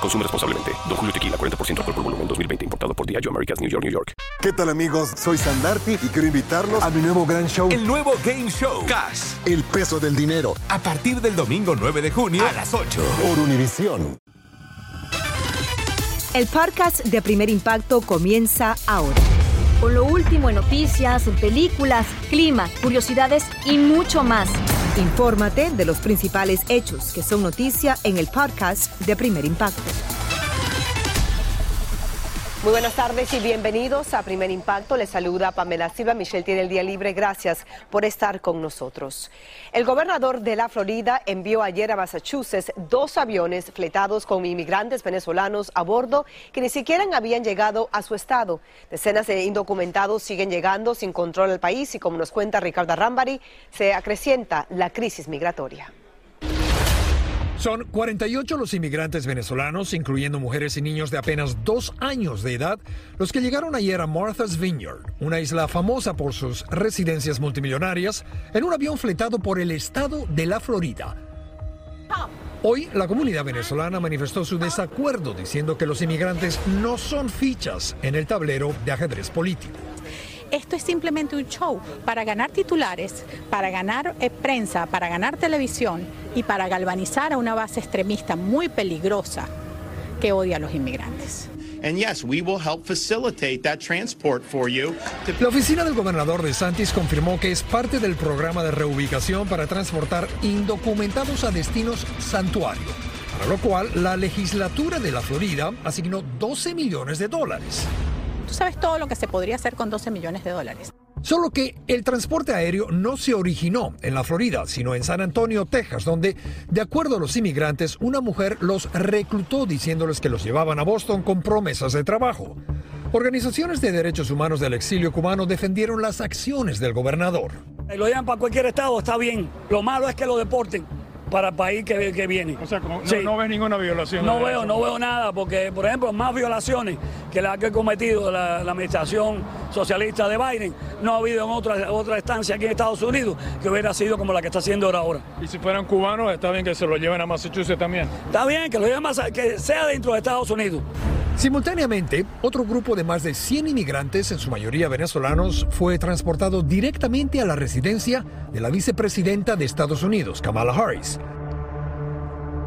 Consume responsablemente. Don Julio Tequila, 40% alcohol por volumen, 2020. Importado por Diageo Americas, New York, New York. ¿Qué tal amigos? Soy Sandarti y quiero invitarlos a mi nuevo gran show. El nuevo Game Show. Cash. El peso del dinero. A partir del domingo 9 de junio a las 8. Por Univisión. El podcast de Primer Impacto comienza ahora. Con lo último en noticias, películas, clima, curiosidades y mucho más. Infórmate de los principales hechos que son noticia en el podcast de Primer Impacto. Muy buenas tardes y bienvenidos a Primer Impacto. Les saluda Pamela Silva. Michelle tiene el día libre. Gracias por estar con nosotros. El gobernador de la Florida envió ayer a Massachusetts dos aviones fletados con inmigrantes venezolanos a bordo que ni siquiera habían llegado a su estado. Decenas de indocumentados siguen llegando sin control al país y como nos cuenta Ricardo Rambari, se acrecienta la crisis migratoria. Son 48 los inmigrantes venezolanos, incluyendo mujeres y niños de apenas dos años de edad, los que llegaron ayer a Martha's Vineyard, una isla famosa por sus residencias multimillonarias, en un avión fletado por el estado de la Florida. Hoy la comunidad venezolana manifestó su desacuerdo diciendo que los inmigrantes no son fichas en el tablero de ajedrez político. Esto es simplemente un show para ganar titulares, para ganar eh, prensa, para ganar televisión y para galvanizar a una base extremista muy peligrosa que odia a los inmigrantes. And yes, we will help facilitate that transport for you. La oficina del gobernador de Santis confirmó que es parte del programa de reubicación para transportar indocumentados a destinos santuario, para lo cual la legislatura de la Florida asignó 12 millones de dólares. Tú sabes todo lo que se podría hacer con 12 millones de dólares. Solo que el transporte aéreo no se originó en la Florida, sino en San Antonio, Texas, donde, de acuerdo a los inmigrantes, una mujer los reclutó diciéndoles que los llevaban a Boston con promesas de trabajo. Organizaciones de derechos humanos del exilio cubano defendieron las acciones del gobernador. Lo llevan para cualquier estado, está bien. Lo malo es que lo deporten para el país que, que viene. O sea, no, no ves ninguna violación. No veo, no veo nada, porque, por ejemplo, más violaciones que las que ha cometido la, la, administración socialista de Biden, no ha habido en otra, otra estancia aquí en Estados Unidos que hubiera sido como la que está haciendo ahora. Y si fueran cubanos, está bien que se lo lleven a Massachusetts también. Está bien que lo lleven a que sea dentro de Estados Unidos. Simultáneamente, otro grupo de más de 100 inmigrantes, en su mayoría venezolanos, fue transportado directamente a la residencia de la vicepresidenta de Estados Unidos, Kamala Harris.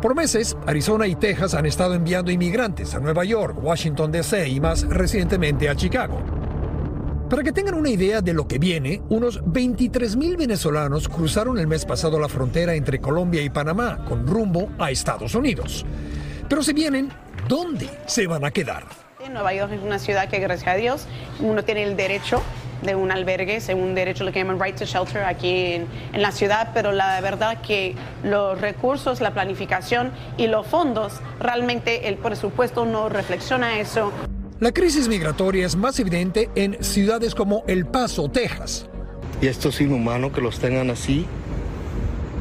Por meses, Arizona y Texas han estado enviando inmigrantes a Nueva York, Washington, D.C. y más recientemente a Chicago. Para que tengan una idea de lo que viene, unos 23 mil venezolanos cruzaron el mes pasado la frontera entre Colombia y Panamá con rumbo a Estados Unidos. Pero si vienen, ¿dónde se van a quedar? Nueva York es una ciudad que, gracias a Dios, uno tiene el derecho de un albergue, según derecho lo que llaman right to shelter aquí en, en, la ciudad, pero la verdad que los recursos, la planificación y los fondos, realmente el presupuesto no reflexiona eso. La crisis migratoria es más evidente en ciudades como El Paso, Texas. Y esto es inhumano que los tengan así,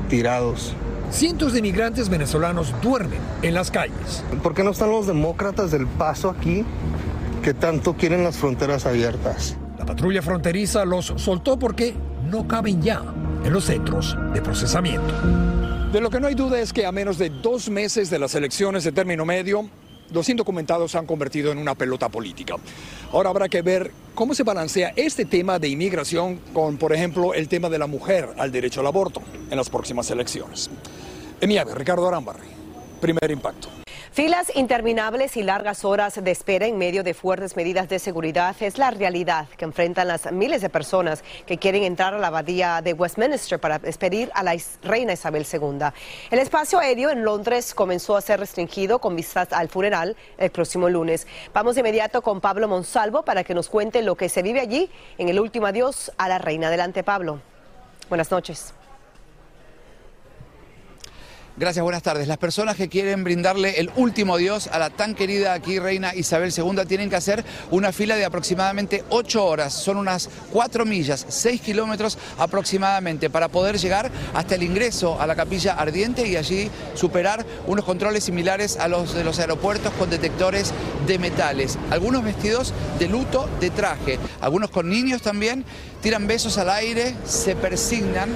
tirados. Cientos de inmigrantes venezolanos duermen en las calles. ¿Por qué no están los demócratas del Paso aquí que tanto quieren las fronteras abiertas? La patrulla fronteriza los soltó porque no caben ya en los centros de procesamiento. De lo que no hay duda es que a menos de dos meses de las elecciones de término medio, los indocumentados se han convertido en una pelota política. Ahora habrá que ver cómo se balancea este tema de inmigración con, por ejemplo, el tema de la mujer al derecho al aborto en las próximas elecciones. En Miami, Ricardo Arambarri, primer impacto. Filas interminables y largas horas de espera en medio de fuertes medidas de seguridad es la realidad que enfrentan las miles de personas que quieren entrar a la abadía de Westminster para despedir a la reina Isabel II. El espacio aéreo en Londres comenzó a ser restringido con vistas al funeral el próximo lunes. Vamos de inmediato con Pablo Monsalvo para que nos cuente lo que se vive allí en el último adiós a la reina. Adelante, Pablo. Buenas noches. Gracias, buenas tardes. Las personas que quieren brindarle el último adiós a la tan querida aquí reina Isabel II tienen que hacer una fila de aproximadamente 8 horas. Son unas 4 millas, 6 kilómetros aproximadamente para poder llegar hasta el ingreso a la capilla ardiente y allí superar unos controles similares a los de los aeropuertos con detectores de metales. Algunos vestidos de luto, de traje, algunos con niños también, tiran besos al aire, se persignan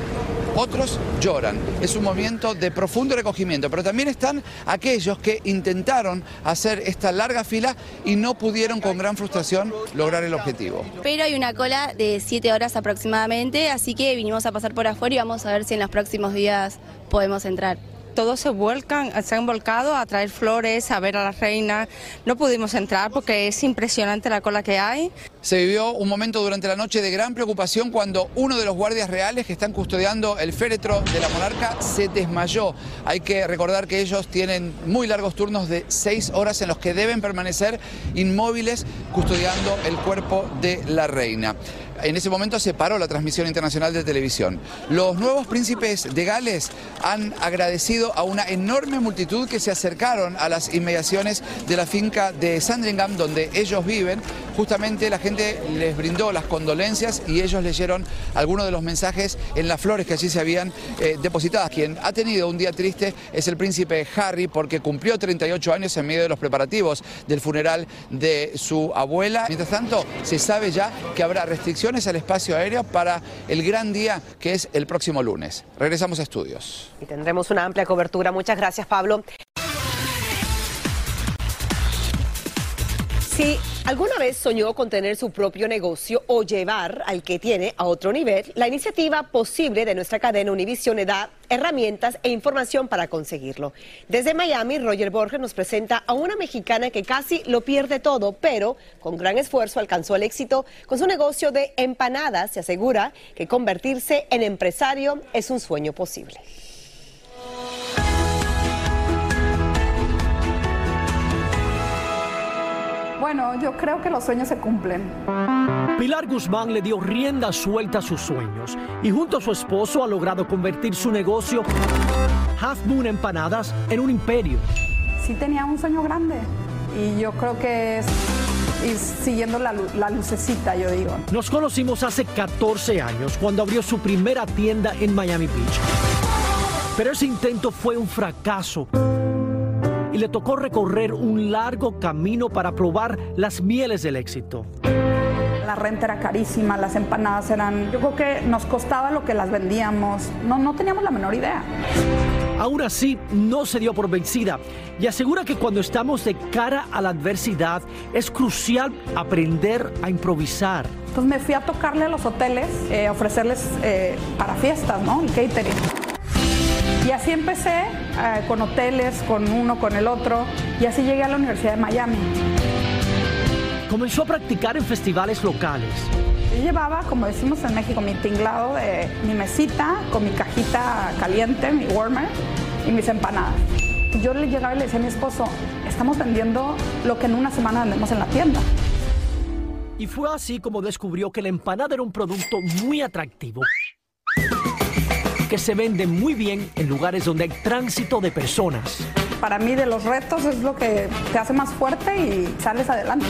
otros lloran. Es un movimiento de profundo recogimiento, pero también están aquellos que intentaron hacer esta larga fila y no pudieron con gran frustración lograr el objetivo. Pero hay una cola de 7 horas aproximadamente, así que vinimos a pasar por afuera y vamos a ver si en los próximos días podemos entrar todos se vuelcan, se han volcado a traer flores, a ver a la reina. No pudimos entrar porque es impresionante la cola que hay. Se vivió un momento durante la noche de gran preocupación cuando uno de los guardias reales que están custodiando el féretro de la monarca se desmayó. Hay que recordar que ellos tienen muy largos turnos de seis horas en los que deben permanecer inmóviles custodiando el cuerpo de la reina. En ese momento se paró la transmisión internacional de televisión. Los nuevos príncipes de Gales han agradecido a una enorme multitud que se acercaron a las inmediaciones de la finca de Sandringham, donde ellos viven. Justamente la gente les brindó las condolencias y ellos leyeron algunos de los mensajes en las flores que allí se habían eh, depositadas. Quien ha tenido un día triste es el príncipe Harry porque cumplió 38 años en medio de los preparativos del funeral de su abuela. Mientras tanto, se sabe ya que habrá restricciones al espacio aéreo para el gran día que es el próximo lunes. Regresamos a estudios. Y tendremos una amplia cobertura. Muchas gracias, Pablo. Si alguna vez soñó con tener su propio negocio o llevar al que tiene a otro nivel, la iniciativa posible de nuestra cadena Univision da herramientas e información para conseguirlo. Desde Miami, Roger Borges nos presenta a una mexicana que casi lo pierde todo, pero con gran esfuerzo alcanzó el éxito con su negocio de empanadas y asegura que convertirse en empresario es un sueño posible. Bueno, yo creo que los sueños se cumplen. Pilar Guzmán le dio rienda suelta a sus sueños y junto a su esposo ha logrado convertir su negocio Half Moon Empanadas en un imperio. Sí tenía un sueño grande y yo creo que es ir siguiendo la, la lucecita, yo digo. Nos conocimos hace 14 años cuando abrió su primera tienda en Miami Beach. Pero ese intento fue un fracaso y le tocó recorrer un largo camino para probar las mieles del éxito. La renta era carísima, las empanadas eran, yo creo que nos costaba lo que las vendíamos, no, no teníamos la menor idea. Aún así, no se dio por vencida y asegura que cuando estamos de cara a la adversidad es crucial aprender a improvisar. Entonces me fui a tocarle a los hoteles, eh, ofrecerles eh, para fiestas, ¿no? El catering. Y así empecé eh, con hoteles, con uno, con el otro, y así llegué a la Universidad de Miami. Comenzó a practicar en festivales locales. Yo llevaba, como decimos en México, mi tinglado de mi mesita con mi cajita caliente, mi warmer y mis empanadas. Yo le llegaba y le decía a mi esposo, estamos vendiendo lo que en una semana vendemos en la tienda. Y fue así como descubrió que la empanada era un producto muy atractivo que se vende muy bien en lugares donde hay tránsito de personas. Para mí de los retos es lo que te hace más fuerte y sales adelante.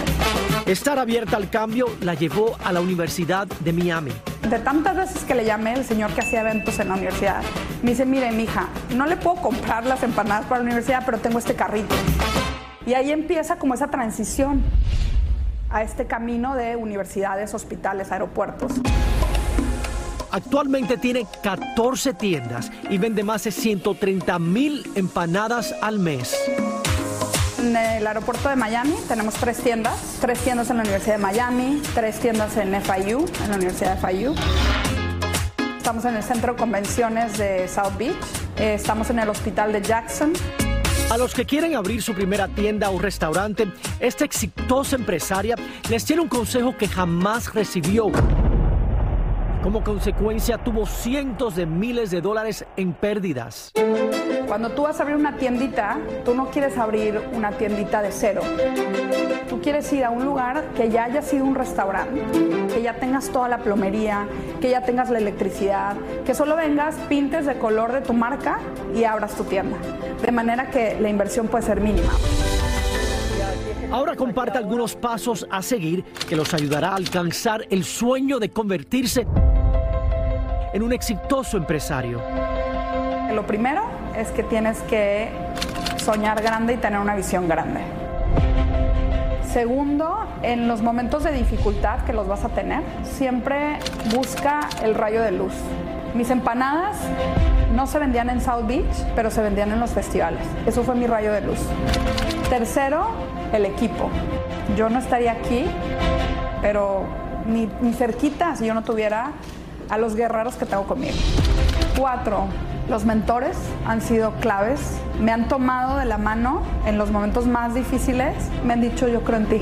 Estar abierta al cambio la llevó a la Universidad de Miami. De tantas veces que le llamé al señor que hacía eventos en la universidad, me dice, mire, mija, no le puedo comprar las empanadas para la universidad, pero tengo este carrito. Y ahí empieza como esa transición a este camino de universidades, hospitales, aeropuertos. Actualmente tiene 14 tiendas y vende más de 130 mil empanadas al mes. En el aeropuerto de Miami tenemos tres tiendas, tres tiendas en la Universidad de Miami, tres tiendas en FIU, en la Universidad de FIU. Estamos en el centro de convenciones de South Beach, eh, estamos en el hospital de Jackson. A los que quieren abrir su primera tienda o restaurante, esta exitosa empresaria les tiene un consejo que jamás recibió Como consecuencia, tuvo cientos de miles de dólares en pérdidas. Cuando tú vas a abrir una tiendita, tú no quieres abrir una tiendita de cero. Tú quieres ir a un lugar que ya haya sido un restaurante, que ya tengas toda la plomería, que ya tengas la electricidad, que solo vengas, pintes de color de tu marca y abras tu tienda. De manera que la inversión puede ser mínima. Ahora comparte algunos pasos a seguir que los ayudará a alcanzar el sueño de convertirse en un exitoso empresario. Lo primero es que tienes que soñar grande y tener una visión grande. Segundo, en los momentos de dificultad que los vas a tener, siempre busca el rayo de luz. Mis empanadas no se vendían en South Beach, pero se vendían en los festivales. Eso fue mi rayo de luz. Tercero, el equipo. Yo no estaría aquí, pero ni, ni cerquita si yo no tuviera a los guerreros que tengo conmigo. Cuatro, los mentores han sido claves. Me han tomado de la mano en los momentos más difíciles. Me han dicho, yo creo en ti.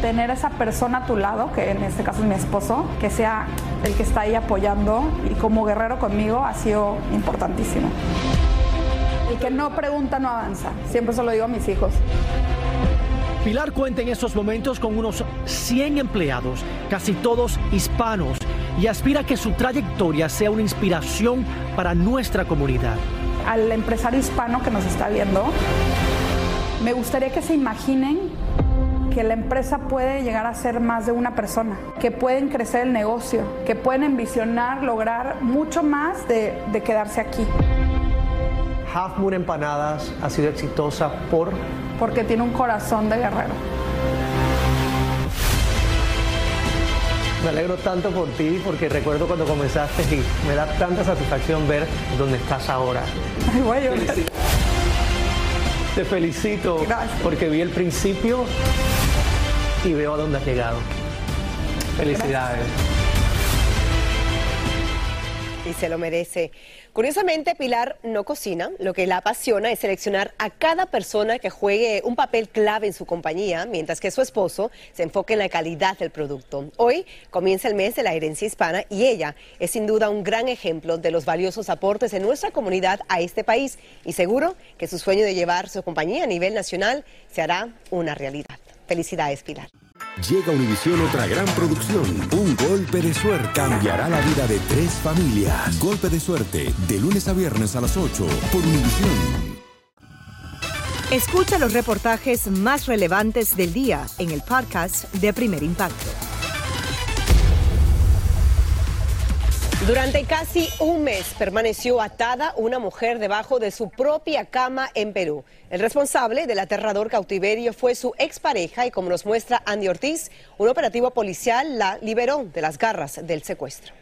Tener esa persona a tu lado, que en este caso es mi esposo, que sea el que está ahí apoyando y como guerrero conmigo ha sido importantísimo. El que no pregunta no avanza. Siempre se lo digo a mis hijos. Pilar cuenta en estos momentos con unos 100 empleados, casi todos hispanos, y aspira a que su trayectoria sea una inspiración para nuestra comunidad. Al empresario hispano que nos está viendo, me gustaría que se imaginen que la empresa puede llegar a ser más de una persona, que pueden crecer el negocio, que pueden envisionar, lograr mucho más de, de quedarse aquí. Half Moon Empanadas ha sido exitosa por... Porque tiene un corazón de guerrero. Me alegro tanto por ti porque recuerdo cuando comenzaste y me da tanta satisfacción ver dónde estás ahora. Ay, voy a llorar. Te felicito porque vi el principio y veo a dónde has llegado. Felicidades. Y se lo merece. Curiosamente, Pilar no cocina. Lo que la apasiona es seleccionar a cada persona que juegue un papel clave en su compañía, mientras que su esposo se enfoca en la calidad del producto. Hoy comienza el mes de la herencia hispana y ella es sin duda un gran ejemplo de los valiosos aportes de nuestra comunidad a este país y seguro que su sueño de llevar su compañía a nivel nacional se hará una realidad. Felicidades, Pilar. Llega Univisión otra gran producción. Un golpe de suerte cambiará la vida de tres familias. Golpe de suerte, de lunes a viernes a las 8 por Univisión. Escucha los reportajes más relevantes del día en el podcast de Primer Impacto. Durante casi un mes permaneció atada una mujer debajo de su propia cama en Perú. El responsable del aterrador cautiverio fue su expareja y como nos muestra Andy Ortiz, un operativo policial la liberó de las garras del secuestro.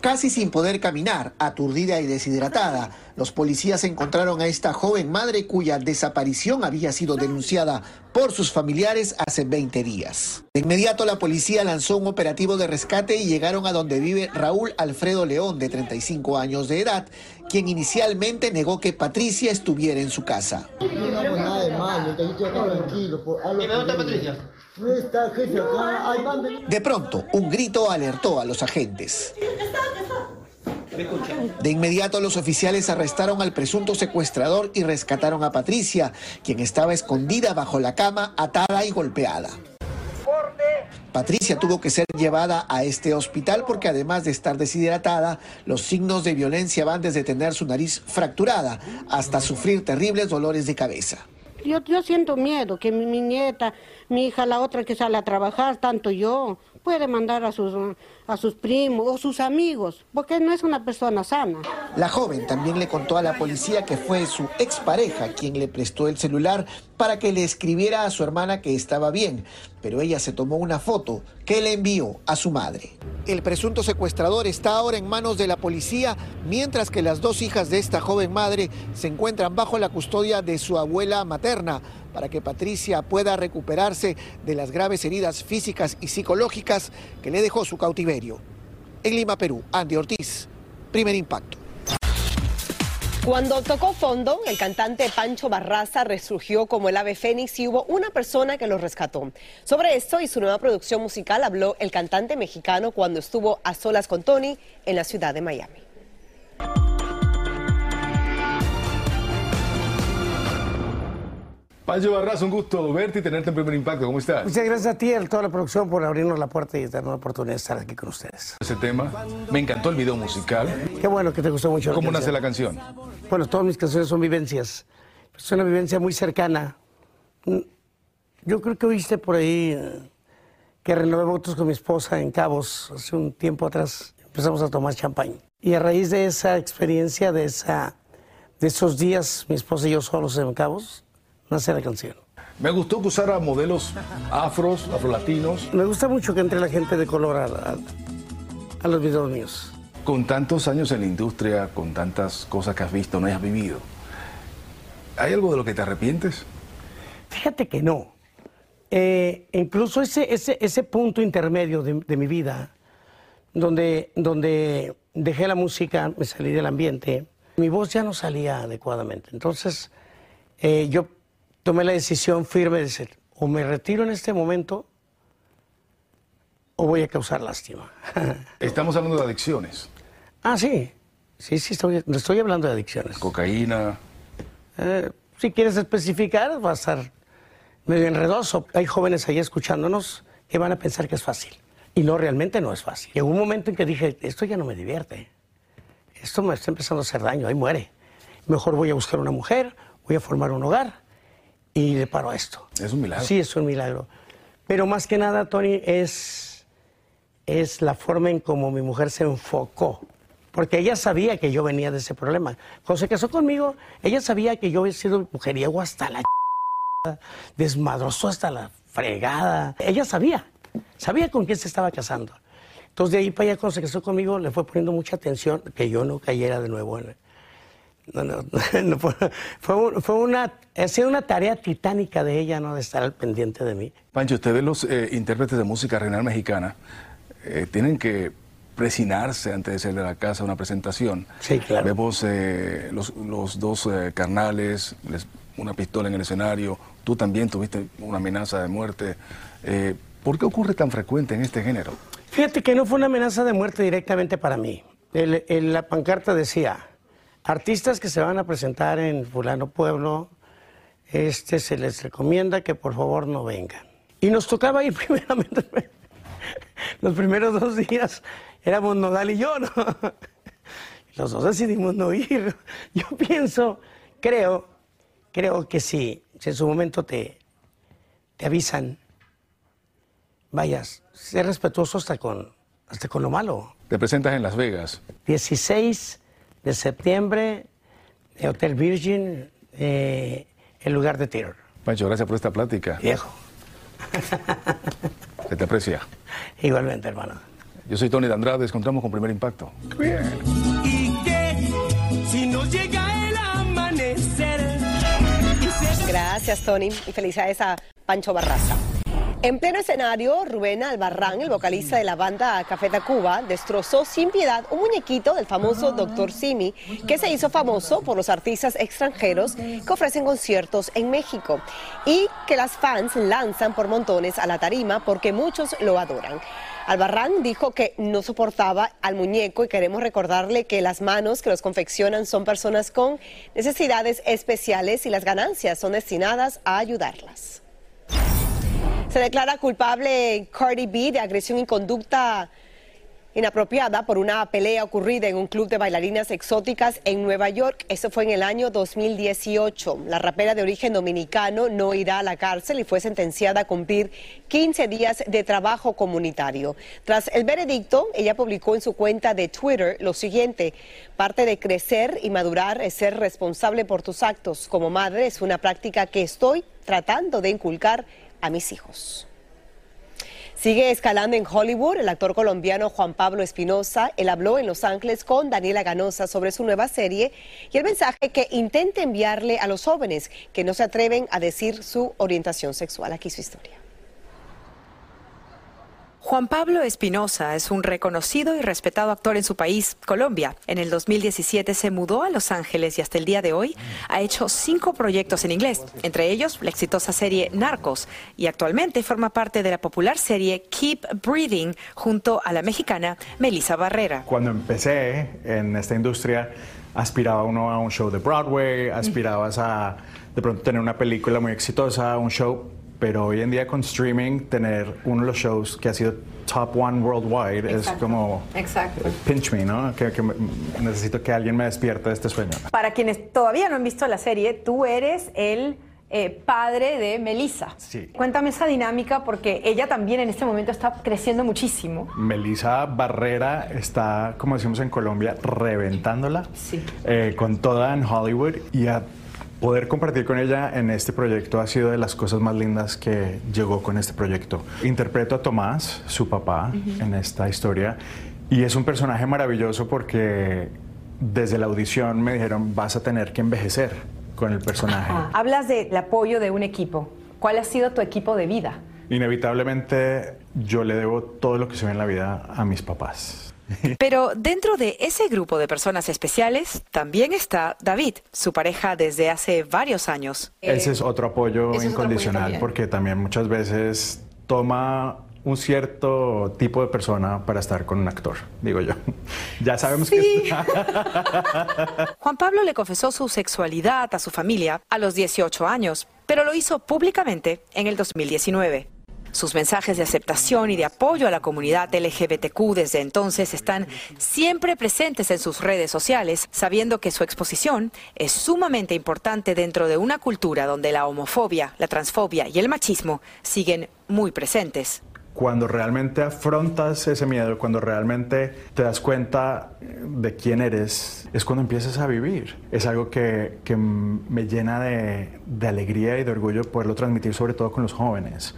Casi sin poder caminar, aturdida y deshidratada, los policías encontraron a esta joven madre cuya desaparición había sido denunciada por sus familiares hace 20 días. De inmediato la policía lanzó un operativo de rescate y llegaron a donde vive Raúl Alfredo León, de 35 años de edad, quien inicialmente negó que Patricia estuviera en su casa. De pronto, un grito alertó a los agentes. De inmediato los oficiales arrestaron al presunto secuestrador y rescataron a Patricia, quien estaba escondida bajo la cama, atada y golpeada. Patricia tuvo que ser llevada a este hospital porque además de estar deshidratada, los signos de violencia van desde tener su nariz fracturada hasta sufrir terribles dolores de cabeza. Yo, yo siento miedo que mi, mi nieta, mi hija, la otra que sale a trabajar, tanto yo, puede mandar a sus, a sus primos o sus amigos, porque no es una persona sana. La joven también le contó a la policía que fue su expareja quien le prestó el celular para que le escribiera a su hermana que estaba bien, pero ella se tomó una foto que le envió a su madre. El presunto secuestrador está ahora en manos de la policía, mientras que las dos hijas de esta joven madre se encuentran bajo la custodia de su abuela materna para que Patricia pueda recuperarse de las graves heridas físicas y psicológicas que le dejó su cautiverio. En Lima, Perú, Andy Ortiz, primer impacto. Cuando tocó fondo, el cantante Pancho Barraza resurgió como el ave fénix y hubo una persona que lo rescató. Sobre esto y su nueva producción musical habló el cantante mexicano cuando estuvo a solas con Tony en la ciudad de Miami. Pancho Barraza, un gusto verte y tenerte en primer impacto. ¿Cómo estás? Muchas gracias a ti y a toda la producción por abrirnos la puerta y darnos la oportunidad de estar aquí con ustedes. Ese tema, me encantó el video musical. Qué bueno que te gustó mucho. ¿Cómo nace la canción? Bueno, todas mis canciones son vivencias. Es una vivencia muy cercana. Mm, yo creo que oíste por ahí eh, que renové votos con mi esposa en Cabos hace un tiempo atrás. Empezamos a tomar champán. Y a raíz de esa experiencia, de, esa, de esos días, mi esposa y yo solos en Cabos, nace la canción. Me gustó que usara modelos afros, afrolatinos. Me gusta mucho que entre la gente de color a, a, a los videos míos. Con tantos años en la industria, con tantas cosas que has visto, no hayas vivido, ¿hay algo de lo que te arrepientes? Fíjate que no. Eh, incluso ese, ese, ese punto intermedio de, de, mi vida, donde, donde dejé la música, me salí del ambiente, mi voz ya no salía adecuadamente. Entonces, eh, yo tomé la decisión firme de decir, o me retiro en este momento o voy a causar lástima. Estamos hablando de adicciones. Ah, sí. Sí, sí, estoy, estoy hablando de adicciones. Cocaína. Eh, si quieres especificar, va a estar medio enredoso. Hay jóvenes ahí escuchándonos que van a pensar que es fácil. Y no, realmente no es fácil. Llegó un momento en que dije, esto ya no me divierte. Esto me está empezando a hacer daño, ahí muere. Mejor voy a buscar una mujer, voy a formar un hogar y le paro a esto. Es un milagro. Sí, es un milagro. Pero más que nada, Tony, es, es la forma en cómo mi mujer se enfocó. Porque ella sabía que yo venía de ese problema. Cuando se casó conmigo, ella sabía que yo había sido mujeriego hasta la desmadroso hasta la fregada. Ella sabía, sabía con quién se estaba casando. Entonces de ahí para allá cuando se casó conmigo le fue poniendo mucha atención que yo no cayera de nuevo en, no, no, no fue, fue, una, ha sido una tarea titánica de ella, ¿no? De estar al pendiente de mí. Pancho, ustedes los eh, intérpretes de música regional mexicana eh, tienen que presinarse antes de salir de la casa a una presentación. Sí, claro. Vemos eh, los, los, dos carnales, les, una pistola en el escenario, tú también tuviste una amenaza de muerte. ¿Por qué ocurre tan frecuente en este género? Fíjate que no fue una amenaza de muerte directamente para mí. El, el, la pancarta decía, artistas que se van a presentar en fulano pueblo, este se les recomienda que por favor no vengan. Y nos tocaba ir primeramente, los primeros dos días éramos Nodal y yo, ¿no? Los dos decidimos no ir. Yo pienso, creo, creo que si, si en su momento te, te avisan, vayas, sé respetuoso hasta con, hasta con lo malo. Te presentas en Las Vegas. 16 de septiembre, Hotel Virgin, eh, el lugar de terror. Pancho, gracias por esta plática. Viejo. Se te aprecia. Igualmente, hermano. Yo soy Tony de Andrade, encontramos con Primer Impacto. Bien. ¿Y qué? Si nos llega el amanecer. Gracias, Tony, y felicidades a Pancho Barraza. En pleno escenario, Rubén Albarrán, el vocalista de la banda Café Tacuba, destrozó sin piedad un muñequito del famoso Dr. Simi, que se hizo famoso por los artistas extranjeros que ofrecen conciertos en México y que las fans lanzan por montones a la tarima porque muchos lo adoran. Albarrán dijo que no soportaba al muñeco y queremos recordarle que las manos que los confeccionan son personas con necesidades especiales y las ganancias son destinadas a ayudarlas. Se declara culpable Cardi B de agresión y conducta inapropiada por una pelea ocurrida en un club de bailarinas exóticas en Nueva York. Eso fue en el año 2018. La rapera de origen dominicano no irá a la cárcel y fue sentenciada a cumplir 15 días de trabajo comunitario. Tras el veredicto, ella publicó en su cuenta de Twitter lo siguiente. Parte de crecer y madurar es ser responsable por tus actos. Como madre es una práctica que estoy tratando de inculcar a mis hijos. Sigue escalando en Hollywood el actor colombiano Juan Pablo Espinosa. Él habló en Los Ángeles con Daniela Ganosa sobre su nueva serie y el mensaje que intenta enviarle a los jóvenes que no se atreven a decir su orientación sexual. Aquí su historia. Juan Pablo Espinosa es un reconocido y respetado actor en su país, Colombia. En el 2017 se mudó a Los Ángeles y hasta el día de hoy ha hecho cinco proyectos en inglés, entre ellos la exitosa serie Narcos, y actualmente forma parte de la popular serie Keep Breathing junto a la mexicana Melissa Barrera. Cuando empecé en esta industria, aspiraba uno a un show de Broadway, aspirabas a de pronto tener una película muy exitosa, un show pero hoy en día con streaming tener uno de los shows que ha sido top one worldwide es como Exacto. pinch me, ¿no? Que, necesito que alguien me despierte de este sueño. Para quienes todavía no han visto la serie, tú eres el eh, padre de Melissa. Sí. Cuéntame esa dinámica porque ella también en este momento está creciendo muchísimo. Melissa Barrera está, como decimos en Colombia, reventándola eh, con toda en Hollywood y a poder compartir con ella en este proyecto ha sido de las cosas más lindas que llegó con este proyecto. Interpreto a Tomás, su papá, en esta historia y es un personaje maravilloso porque desde la audición me dijeron vas a tener que envejecer con el personaje. Hablas del apoyo de un equipo. ¿Cuál ha sido tu equipo de vida? Inevitablemente yo le debo todo lo que soy en la vida a mis papás. Pero dentro de ese grupo de personas especiales también está David, su pareja desde hace varios años. Ese es otro apoyo ese es otro incondicional apoyo también. porque también muchas veces toma un cierto tipo de persona para estar con un actor, digo yo. Ya sabemos que Juan Pablo le confesó su sexualidad a su familia a los 18 años, pero lo hizo públicamente en el 2019. Sus mensajes de aceptación y de apoyo a la comunidad LGBTQ desde entonces están siempre presentes en sus redes sociales, sabiendo que su exposición es sumamente importante dentro de una cultura donde la homofobia, la transfobia y el machismo siguen muy presentes. Cuando realmente afrontas ese miedo, cuando realmente te das cuenta de quién eres, es cuando empiezas a vivir. Es algo que, que me llena de, de alegría y de orgullo poderlo transmitir, sobre todo con los jóvenes.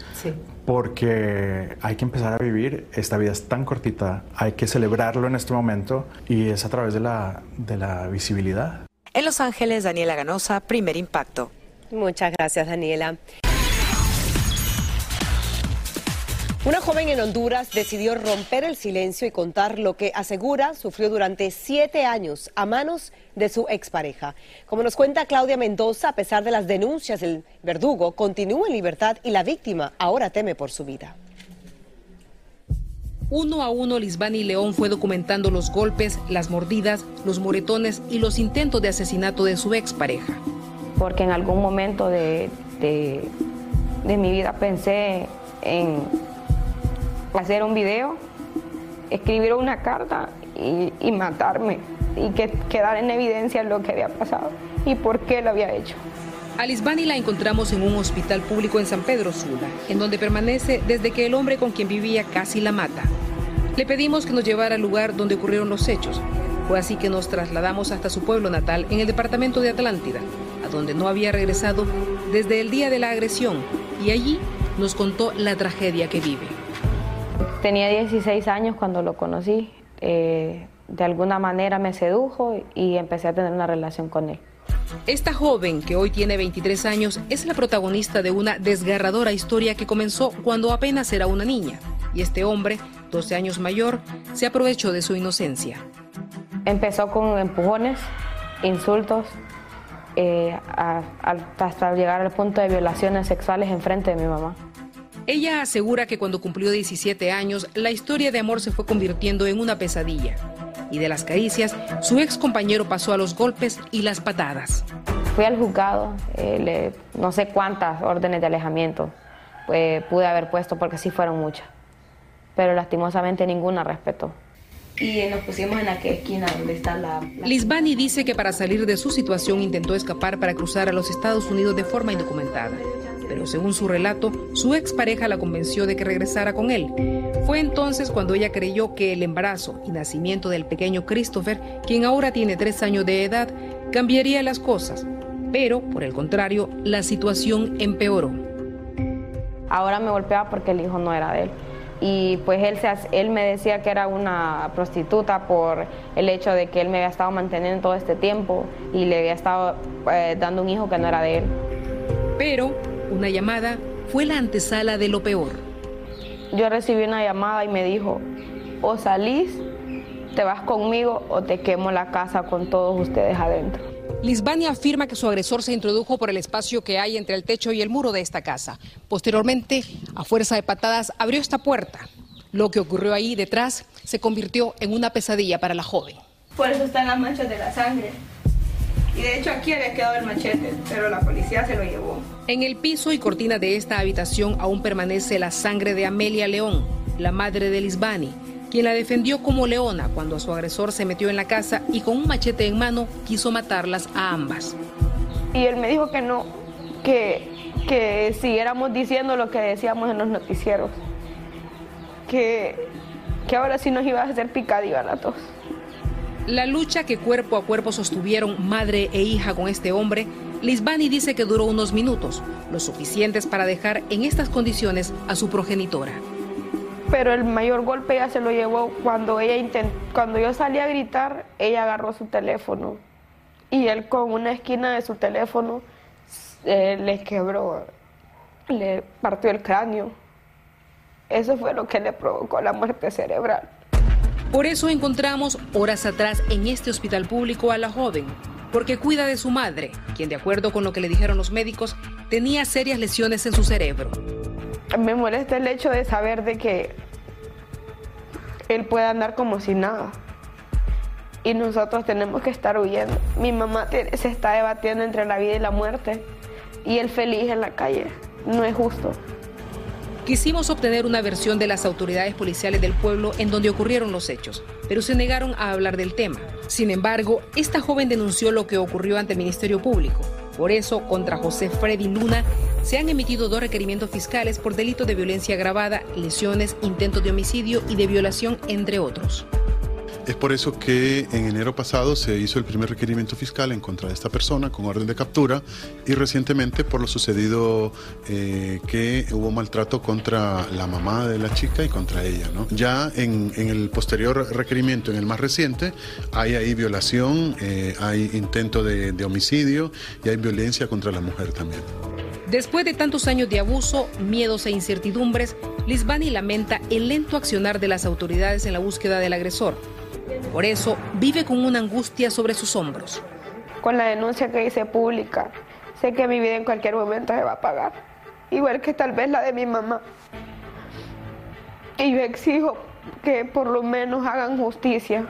Porque hay que empezar a vivir, esta vida es tan cortita, hay que celebrarlo en este momento y es a través de la, de la visibilidad. En Los Ángeles, Daniela Ganosa, Primer Impacto. Muchas gracias, Daniela. Una joven en Honduras decidió romper el silencio y contar lo que asegura sufrió durante siete años a manos de su expareja. Como nos cuenta Claudia Mendoza, a pesar de las denuncias del verdugo, continúa en libertad y la víctima ahora teme por su vida. Uno a uno, Lisbani León fue documentando los golpes, las mordidas, los moretones y los intentos de asesinato de su expareja. porque en algún momento de, de- de mi vida pensé en hacer un video, escribir una carta y, matarme y que quedar en evidencia lo que había pasado y por qué lo había hecho. A Lisbani la encontramos en un hospital público en San Pedro Sula, en donde permanece desde que el hombre con quien vivía casi la mata. Le pedimos que nos llevara al lugar donde ocurrieron los hechos. Fue así que nos trasladamos hasta su pueblo natal en el departamento de Atlántida, a donde no había regresado desde el día de la agresión, y allí nos contó la tragedia que vive. Tenía 16 años cuando lo conocí, eh, de alguna manera me sedujo y empecé a tener una relación con él. Esta joven, que hoy tiene 23 años, es la protagonista de una desgarradora historia que comenzó cuando apenas era una niña. Y este hombre, 12 años mayor, se aprovechó de su inocencia. Empezó con empujones, insultos, eh, a- a- hasta llegar al punto de violaciones sexuales en frente de mi mamá. Ella asegura que cuando cumplió 17 años, la historia de amor se fue convirtiendo en una pesadilla. Y de las caricias, su ex compañero pasó a los golpes y las patadas. Fui al juzgado, eh, le- no sé cuántas órdenes de alejamiento eh, pude haber puesto porque sí fueron muchas, pero lastimosamente ninguna respetó. Y nos pusimos en aquella esquina donde está la... Lisbani dice que para salir de su situación intentó escapar para cruzar a los Estados Unidos de forma indocumentada. Pero según su relato, su expareja la convenció de que regresara con él. Fue entonces cuando ella creyó que el embarazo y nacimiento del pequeño Christopher, quien ahora tiene tres años de edad, cambiaría las cosas. Pero, por el contrario, la situación empeoró. Ahora me golpeaba porque el hijo no era de él. Y pues él, se, él me decía que era una prostituta por el hecho de que él me había estado manteniendo todo este tiempo y le había estado eh, dando un hijo que no era de él. Pero una llamada fue la antesala de lo peor. yo recibí una llamada y me dijo, o salís, te vas conmigo o te quemo la casa con todos ustedes adentro. Lisbania afirma que su agresor se introdujo por el espacio que hay entre el techo y el muro de esta casa. Posteriormente, a fuerza de patadas, abrió esta puerta. Lo que ocurrió ahí detrás se convirtió en una pesadilla para la joven. Por eso están las manchas de la sangre. Y de hecho aquí había quedado el machete, pero la policía se lo llevó. En el piso y cortina de esta habitación aún permanece la sangre de Amelia León, la madre de Lisbani, quien la defendió como leona cuando su agresor se metió en la casa y con un machete en mano quiso matarlas a ambas. Y él me dijo que no, que, que siguiéramos diciendo lo que decíamos en los noticieros, que, que ahora sí nos iba a hacer picadillo a las dos. La lucha que cuerpo a cuerpo sostuvieron madre e hija con este hombre, Lisbani dice que duró unos minutos, lo suficientes para dejar en estas condiciones a su progenitora. Pero el mayor golpe ya se lo llevó cuando ella cuando yo salí a gritar, ella agarró su teléfono y él con una esquina de su teléfono eh, le quebró, le partió el cráneo. Eso fue lo que le provocó la muerte cerebral. Por eso encontramos horas atrás en este hospital público a la joven, porque cuida de su madre, quien de acuerdo con lo que le dijeron los médicos, tenía serias lesiones en su cerebro. Me molesta el hecho de saber de que él puede andar como si nada. Y nosotros tenemos que estar huyendo. Mi mamá se está debatiendo entre la vida y la muerte. Y él feliz en la calle. No es justo. Quisimos obtener una versión de las autoridades policiales del pueblo en donde ocurrieron los hechos, pero se negaron a hablar del tema. Sin embargo, esta joven denunció lo que ocurrió ante el Ministerio Público. Por eso, contra José Freddy Luna, se han emitido dos requerimientos fiscales por delito de violencia agravada, lesiones, intento de homicidio y de violación, entre otros. Es por eso que en enero pasado se hizo el primer requerimiento fiscal en contra de esta persona con orden de captura y recientemente por lo sucedido eh, que hubo maltrato contra la mamá de la chica y contra ella. ¿no? Ya en, el posterior requerimiento, en el más reciente, hay ahí violación, eh, hay intento de, de homicidio y hay violencia contra la mujer también. Después de tantos años de abuso, miedos e incertidumbres, Lisbani lamenta el lento accionar de las autoridades en la búsqueda del agresor. Por eso vive con una angustia sobre sus hombros. Con la denuncia que hice pública, sé que mi vida en cualquier momento se va a pagar, igual que tal vez la de mi mamá. Y yo exijo que por lo menos hagan justicia,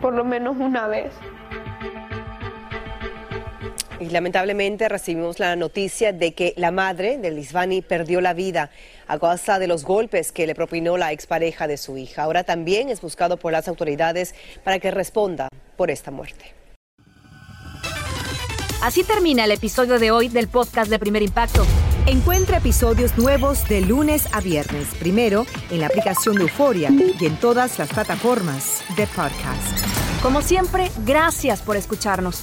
por lo menos una vez. Y lamentablemente recibimos la noticia de que la madre de Lisbani perdió la vida a causa de los golpes que le propinó la expareja de su hija. Ahora también es buscado por las autoridades para que responda por esta muerte. Así termina el episodio de hoy del podcast de Primer Impacto. Encuentra episodios nuevos de lunes a viernes, primero en la aplicación de Euforia y en todas las plataformas de podcast. Como siempre, gracias por escucharnos.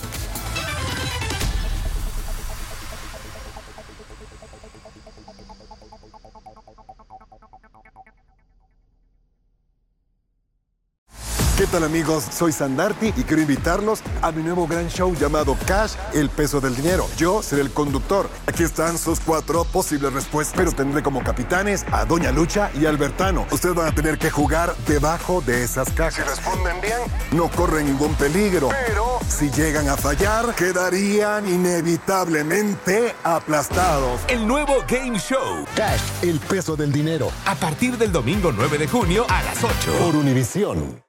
Tal amigos? Soy Sandarti y quiero invitarlos a mi nuevo gran show llamado Cash, el peso del dinero. Yo seré el conductor. Aquí están sus cuatro posibles respuestas, pero tendré como capitanes a Doña Lucha y Albertano. Ustedes van a tener que jugar debajo de esas cajas. Si responden bien, no corren ningún peligro. Pero si llegan a fallar, quedarían inevitablemente aplastados. El nuevo Game Show. Cash, el peso del dinero. A partir del domingo 9 de junio a las 8. Por Univisión.